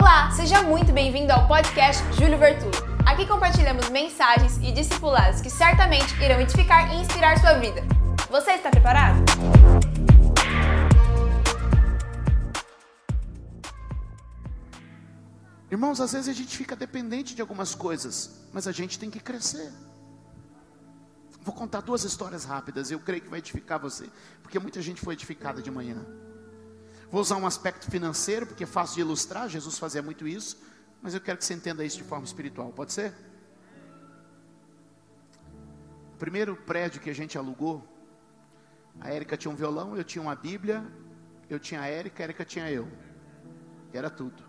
Olá, seja muito bem-vindo ao podcast Júlio Vertulo. Aqui compartilhamos mensagens e discipulados que certamente irão edificar e inspirar sua vida. Você está preparado? Irmãos, às vezes a gente fica dependente de algumas coisas, mas a gente tem que crescer. Vou contar duas histórias rápidas, eu creio que vai edificar você, porque muita gente foi edificada de manhã. Vou usar um aspecto financeiro, porque é fácil de ilustrar, Jesus fazia muito isso, mas eu quero que você entenda isso de forma espiritual, pode ser? O primeiro prédio que a gente alugou, a Érica tinha um violão, eu tinha uma Bíblia, eu tinha a Érica, a Érica tinha eu. Era tudo.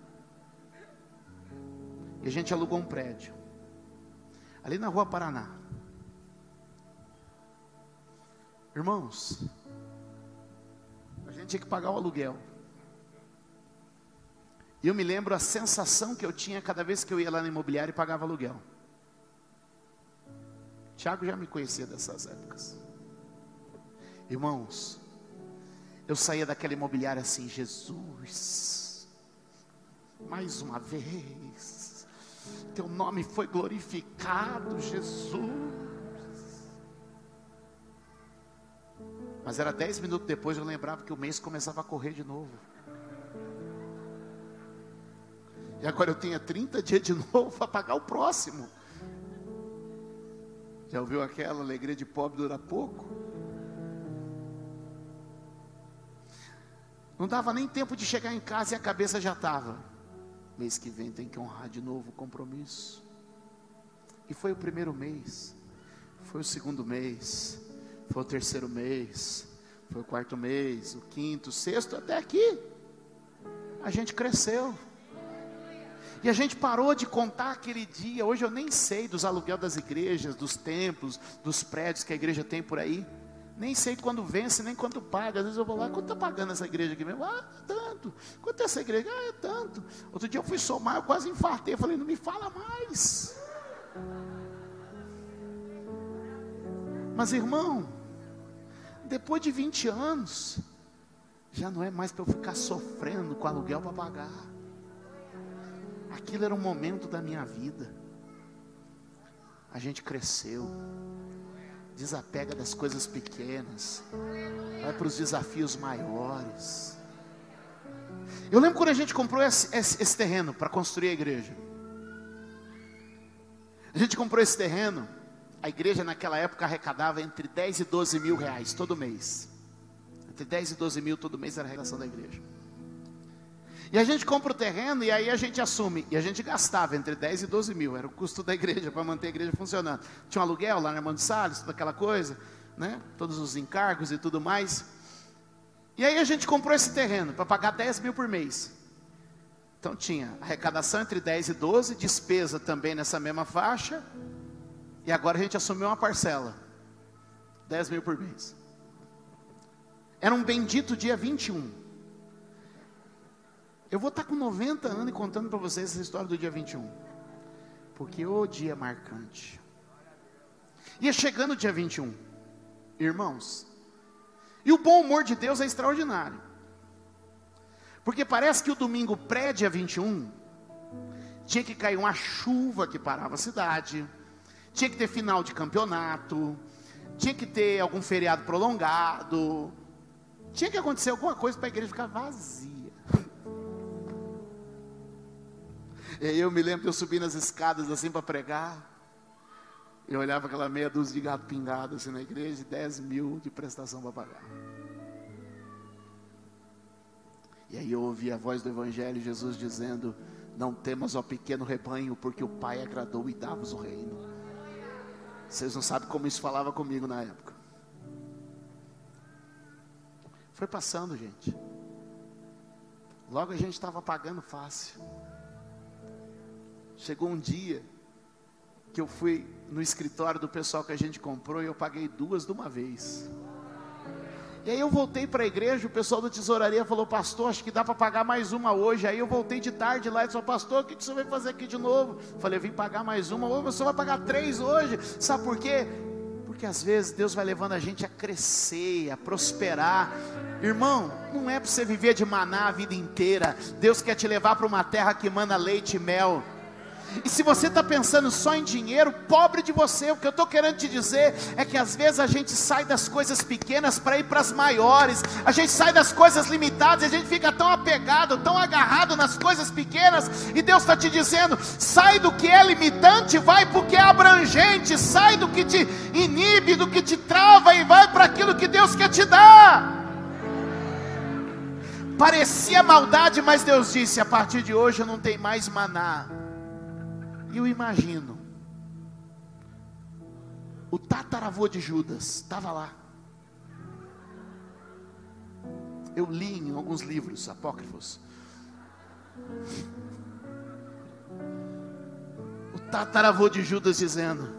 E a gente alugou um prédio. Ali na rua Paraná. Irmãos, a gente tinha que pagar o aluguel. E eu me lembro a sensação que eu tinha cada vez que eu ia lá no imobiliário e pagava aluguel. Tiago já me conhecia dessas épocas. Irmãos, eu saía daquela imobiliária assim, Jesus, mais uma vez, teu nome foi glorificado, Jesus. Mas era dez minutos depois eu lembrava que o mês começava a correr de novo. E agora eu tenho 30 dias de novo para pagar o próximo. Já ouviu aquela alegria de pobre dura pouco? Não dava nem tempo de chegar em casa e a cabeça já estava. Mês que vem tem que honrar de novo o compromisso. E foi o primeiro mês, foi o segundo mês, foi o terceiro mês, foi o quarto mês, o quinto, o sexto, até aqui. A gente cresceu. E a gente parou de contar aquele dia. Hoje eu nem sei dos aluguel das igrejas, dos templos, dos prédios que a igreja tem por aí. Nem sei quando vence, nem quanto paga. Às vezes eu vou lá, quanto está pagando essa igreja aqui mesmo? Ah, tanto. Quanto é essa igreja? Ah, é tanto. Outro dia eu fui somar, eu quase infartei. Eu falei, não me fala mais. Mas irmão, depois de 20 anos, já não é mais para eu ficar sofrendo com aluguel para pagar. Aquilo era um momento da minha vida. A gente cresceu. Desapega das coisas pequenas. Vai para os desafios maiores. Eu lembro quando a gente comprou esse, esse, esse terreno para construir a igreja. A gente comprou esse terreno. A igreja naquela época arrecadava entre 10 e 12 mil reais todo mês. Entre 10 e 12 mil todo mês era a arrecadação da igreja. E a gente compra o terreno e aí a gente assume. E a gente gastava entre 10 e 12 mil. Era o custo da igreja para manter a igreja funcionando. Tinha um aluguel lá na Irmã de Salles, toda aquela coisa, né? Todos os encargos e tudo mais. E aí a gente comprou esse terreno para pagar 10 mil por mês. Então tinha arrecadação entre 10 e 12, despesa também nessa mesma faixa. E agora a gente assumiu uma parcela. 10 mil por mês. Era um bendito dia 21. Eu vou estar com 90 anos e contando para vocês essa história do dia 21. Porque o dia marcante. Ia chegando o dia 21. Irmãos. E o bom humor de Deus é extraordinário. Porque parece que o domingo pré-dia 21 tinha que cair uma chuva que parava a cidade, tinha que ter final de campeonato, tinha que ter algum feriado prolongado, tinha que acontecer alguma coisa para a igreja ficar vazia. Eu me lembro de eu subir nas escadas assim para pregar. Eu olhava aquela meia dúzia de gato pingado assim na igreja, 10 mil de prestação para pagar. E aí eu ouvi a voz do Evangelho, Jesus dizendo: Não temas, ó pequeno rebanho, porque o Pai agradou e dá-vos o reino. Vocês não sabem como isso falava comigo na época. Foi passando, gente. Logo a gente estava pagando fácil. Chegou um dia que eu fui no escritório do pessoal que a gente comprou e eu paguei duas de uma vez. E aí eu voltei para a igreja, o pessoal da tesouraria falou, pastor, acho que dá para pagar mais uma hoje. Aí eu voltei de tarde lá e disse, pastor, o que você vai fazer aqui de novo? Falei, vim pagar mais uma, ou você vai pagar três hoje. Sabe por quê? Porque às vezes Deus vai levando a gente a crescer, a prosperar. Irmão, não é para você viver de maná a vida inteira. Deus quer te levar para uma terra que manda leite e mel. E se você está pensando só em dinheiro, pobre de você, o que eu estou querendo te dizer é que às vezes a gente sai das coisas pequenas para ir para as maiores, a gente sai das coisas limitadas, a gente fica tão apegado, tão agarrado nas coisas pequenas, e Deus está te dizendo: sai do que é limitante, vai para o que é abrangente, sai do que te inibe, do que te trava e vai para aquilo que Deus quer te dar. Parecia maldade, mas Deus disse: a partir de hoje não tenho mais maná eu imagino, o tataravô de Judas estava lá. Eu li em alguns livros apócrifos. O tataravô de Judas dizendo: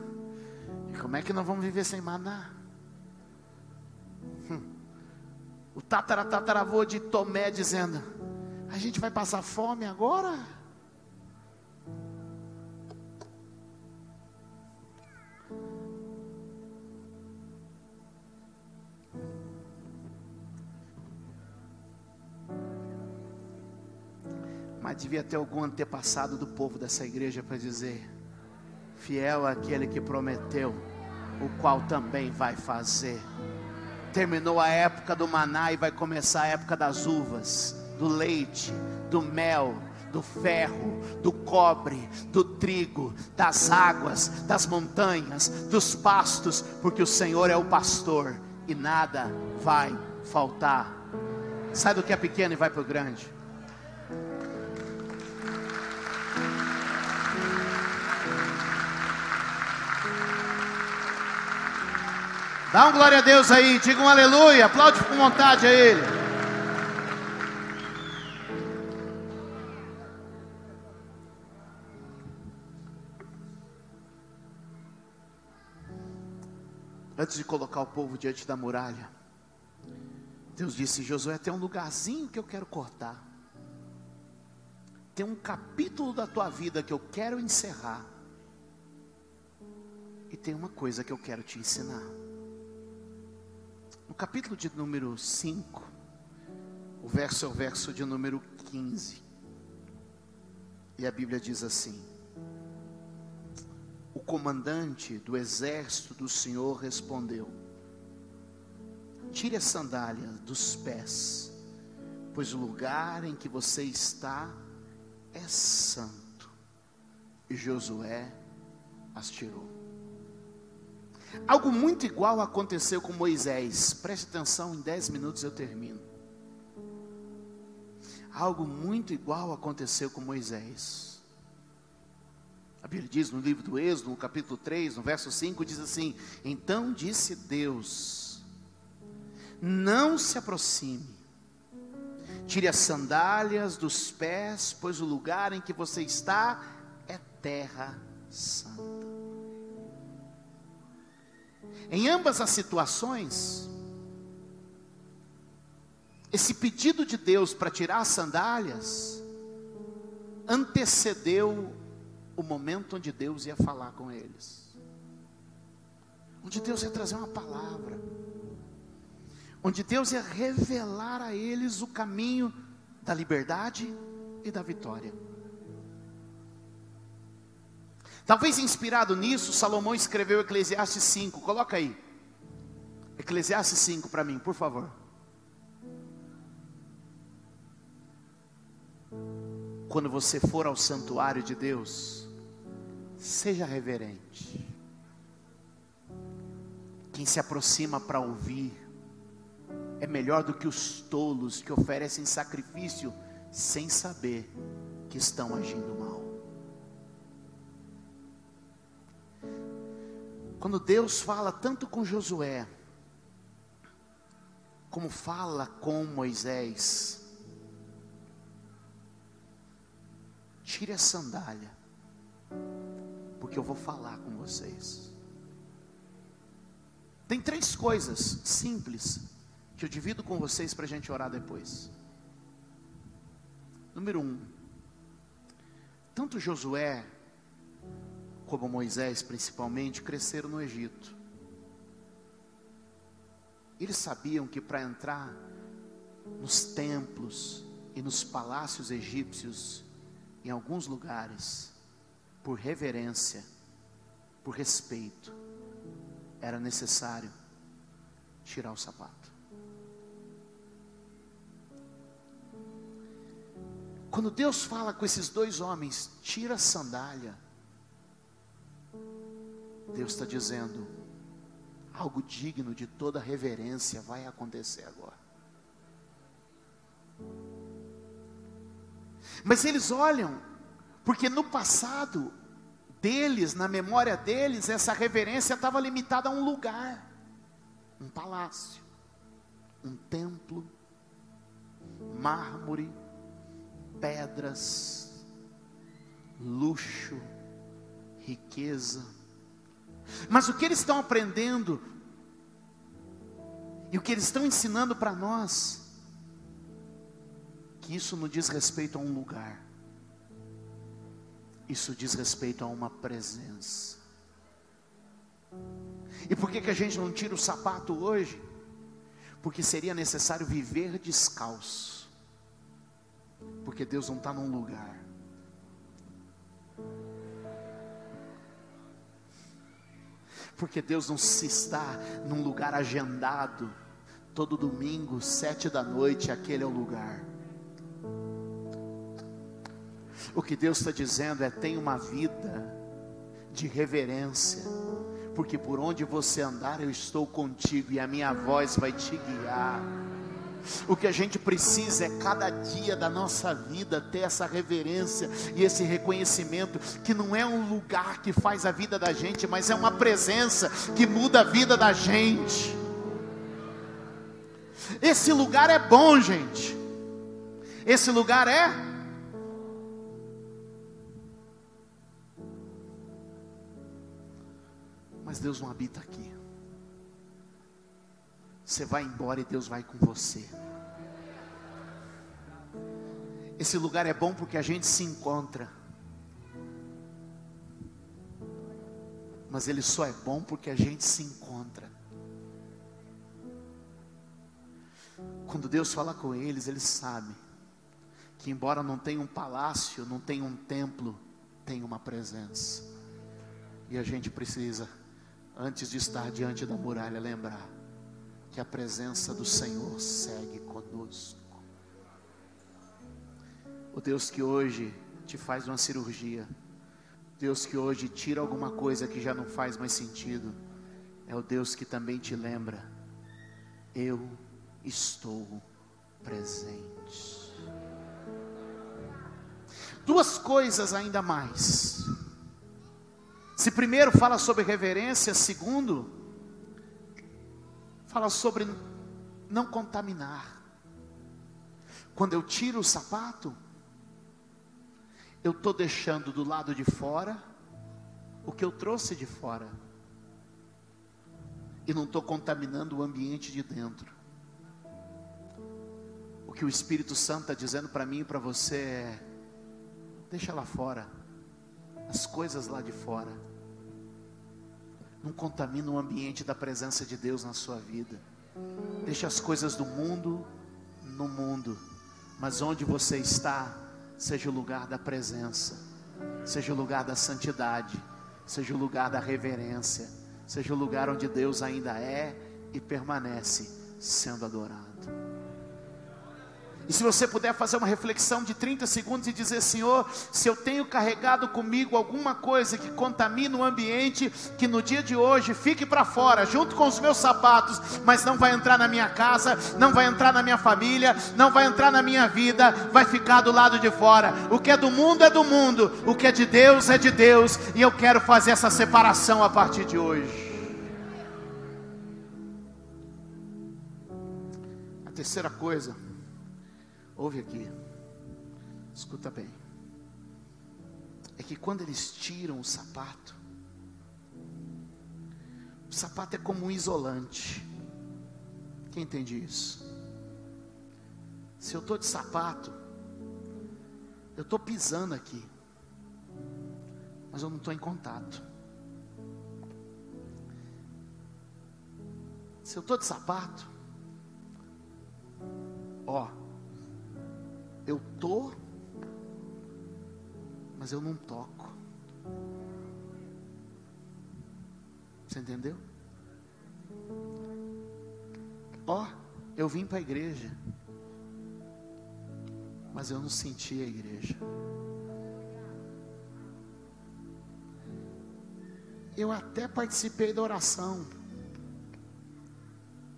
E como é que nós vamos viver sem maná? Hum. O tataravô de Tomé dizendo: A gente vai passar fome agora? Devia ter algum antepassado do povo dessa igreja para dizer: Fiel é aquele que prometeu, o qual também vai fazer. Terminou a época do maná e vai começar a época das uvas, do leite, do mel, do ferro, do cobre, do trigo, das águas, das montanhas, dos pastos, porque o Senhor é o pastor e nada vai faltar. Sai do que é pequeno e vai para o grande. Dá um glória a Deus aí, diga um aleluia, aplaude com vontade a Ele. Antes de colocar o povo diante da muralha, Deus disse: Josué, tem um lugarzinho que eu quero cortar, tem um capítulo da tua vida que eu quero encerrar, e tem uma coisa que eu quero te ensinar. No capítulo de número 5, o verso é o verso de número 15. E a Bíblia diz assim: O comandante do exército do Senhor respondeu: Tire a sandália dos pés, pois o lugar em que você está é santo. E Josué as tirou. Algo muito igual aconteceu com Moisés. Preste atenção, em 10 minutos eu termino. Algo muito igual aconteceu com Moisés. A Bíblia diz no livro do Êxodo, no capítulo 3, no verso 5, diz assim: Então disse Deus: Não se aproxime, tire as sandálias dos pés, pois o lugar em que você está é terra santa. Em ambas as situações, esse pedido de Deus para tirar as sandálias antecedeu o momento onde Deus ia falar com eles. Onde Deus ia trazer uma palavra. Onde Deus ia revelar a eles o caminho da liberdade e da vitória. Talvez inspirado nisso, Salomão escreveu Eclesiastes 5. Coloca aí. Eclesiastes 5 para mim, por favor. Quando você for ao santuário de Deus, seja reverente. Quem se aproxima para ouvir é melhor do que os tolos que oferecem sacrifício sem saber que estão agindo mal. Quando Deus fala tanto com Josué, como fala com Moisés, tire a sandália, porque eu vou falar com vocês. Tem três coisas simples que eu divido com vocês para a gente orar depois. Número um, tanto Josué como Moisés principalmente, cresceram no Egito. Eles sabiam que para entrar nos templos e nos palácios egípcios, em alguns lugares, por reverência, por respeito, era necessário tirar o sapato. Quando Deus fala com esses dois homens, tira a sandália, Deus está dizendo, algo digno de toda reverência vai acontecer agora. Mas eles olham, porque no passado deles, na memória deles, essa reverência estava limitada a um lugar, um palácio, um templo, mármore, pedras, luxo, riqueza. Mas o que eles estão aprendendo e o que eles estão ensinando para nós, que isso não diz respeito a um lugar, isso diz respeito a uma presença. E por que, que a gente não tira o sapato hoje? Porque seria necessário viver descalço. Porque Deus não está num lugar. Porque Deus não se está num lugar agendado. Todo domingo, sete da noite, aquele é o lugar. O que Deus está dizendo é: tem uma vida de reverência, porque por onde você andar, eu estou contigo e a minha voz vai te guiar. O que a gente precisa é cada dia da nossa vida ter essa reverência e esse reconhecimento que não é um lugar que faz a vida da gente, mas é uma presença que muda a vida da gente. Esse lugar é bom, gente. Esse lugar é Mas Deus não habita aqui. Você vai embora e Deus vai com você. Esse lugar é bom porque a gente se encontra. Mas ele só é bom porque a gente se encontra. Quando Deus fala com eles, eles sabem que, embora não tenha um palácio, não tenha um templo, tem uma presença. E a gente precisa antes de estar diante da muralha, lembrar que a presença do Senhor segue conosco. O Deus que hoje te faz uma cirurgia, Deus que hoje tira alguma coisa que já não faz mais sentido, é o Deus que também te lembra: eu estou presente. Duas coisas ainda mais se primeiro fala sobre reverência, segundo, fala sobre não contaminar. Quando eu tiro o sapato, eu estou deixando do lado de fora o que eu trouxe de fora. E não estou contaminando o ambiente de dentro. O que o Espírito Santo está dizendo para mim e para você é: deixa lá fora, as coisas lá de fora não contamina o ambiente da presença de Deus na sua vida. Deixe as coisas do mundo no mundo, mas onde você está, seja o lugar da presença, seja o lugar da santidade, seja o lugar da reverência, seja o lugar onde Deus ainda é e permanece sendo adorado. E se você puder fazer uma reflexão de 30 segundos e dizer: Senhor, se eu tenho carregado comigo alguma coisa que contamina o ambiente, que no dia de hoje fique para fora, junto com os meus sapatos, mas não vai entrar na minha casa, não vai entrar na minha família, não vai entrar na minha vida, vai ficar do lado de fora. O que é do mundo é do mundo, o que é de Deus é de Deus, e eu quero fazer essa separação a partir de hoje. A terceira coisa Ouve aqui, escuta bem. É que quando eles tiram o sapato, o sapato é como um isolante. Quem entende isso? Se eu estou de sapato, eu estou pisando aqui, mas eu não estou em contato. Se eu estou de sapato, Ó, eu tô, mas eu não toco. Você entendeu? Ó, eu vim para a igreja, mas eu não senti a igreja. Eu até participei da oração,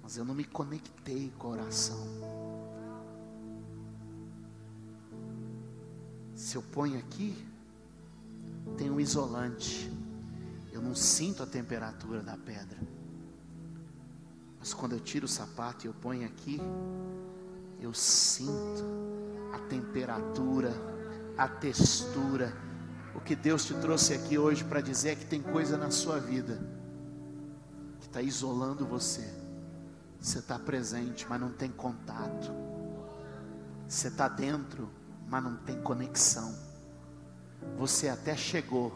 mas eu não me conectei com a oração. Se eu ponho aqui, tem um isolante. Eu não sinto a temperatura da pedra. Mas quando eu tiro o sapato e eu ponho aqui, eu sinto a temperatura, a textura. O que Deus te trouxe aqui hoje para dizer é que tem coisa na sua vida que está isolando você. Você está presente, mas não tem contato. Você está dentro, mas não tem conexão. Você até chegou,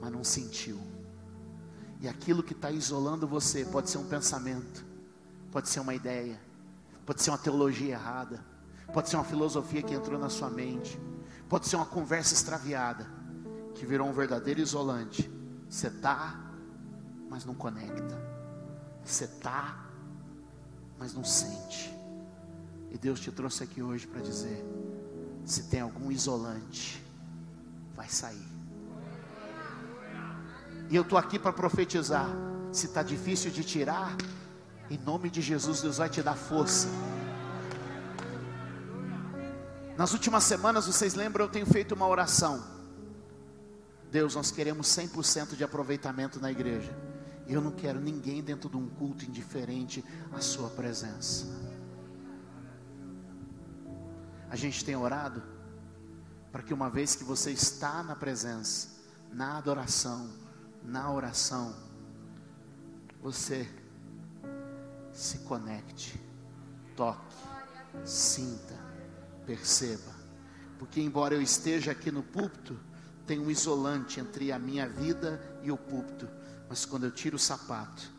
mas não sentiu. E aquilo que está isolando você pode ser um pensamento, pode ser uma ideia, pode ser uma teologia errada, pode ser uma filosofia que entrou na sua mente, pode ser uma conversa extraviada, que virou um verdadeiro isolante. Você está, mas não conecta. Você está, mas não sente. E Deus te trouxe aqui hoje para dizer: se tem algum isolante, vai sair. E eu estou aqui para profetizar. Se está difícil de tirar, em nome de Jesus, Deus vai te dar força. Nas últimas semanas, vocês lembram, eu tenho feito uma oração. Deus, nós queremos 100% de aproveitamento na igreja. Eu não quero ninguém dentro de um culto indiferente à Sua presença. A gente tem orado para que uma vez que você está na presença, na adoração, na oração, você se conecte, toque, sinta, perceba. Porque embora eu esteja aqui no púlpito, tem um isolante entre a minha vida e o púlpito. Mas quando eu tiro o sapato,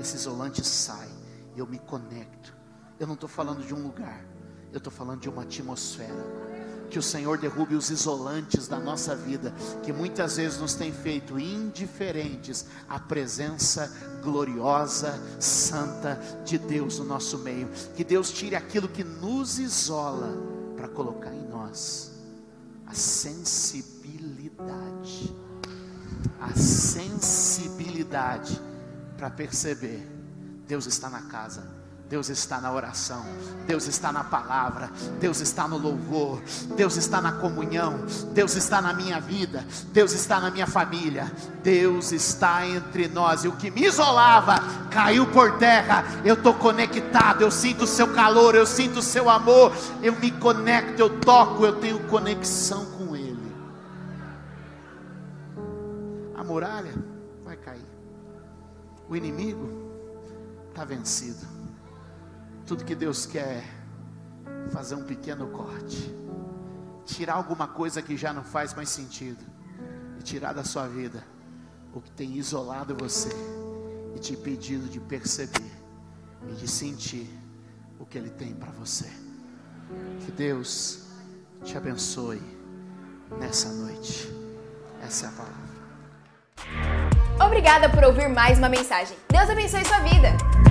esse isolante sai, eu me conecto. Eu não estou falando de um lugar, eu estou falando de uma atmosfera. Que o Senhor derrube os isolantes da nossa vida, que muitas vezes nos tem feito indiferentes à presença gloriosa, santa de Deus no nosso meio. Que Deus tire aquilo que nos isola para colocar em nós a sensibilidade a sensibilidade para perceber: Deus está na casa, Deus está na oração, Deus está na palavra, Deus está no louvor, Deus está na comunhão, Deus está na minha vida, Deus está na minha família, Deus está entre nós. E o que me isolava caiu por terra. Eu estou conectado, eu sinto o seu calor, eu sinto o seu amor, eu me conecto, eu toco, eu tenho conexão com Ele a muralha vai cair. O inimigo está vencido. Tudo que Deus quer fazer um pequeno corte, tirar alguma coisa que já não faz mais sentido e tirar da sua vida o que tem isolado você e te impedido de perceber e de sentir o que Ele tem para você. Que Deus te abençoe nessa noite. Essa é a palavra. Obrigada por ouvir mais uma mensagem. Deus abençoe sua vida.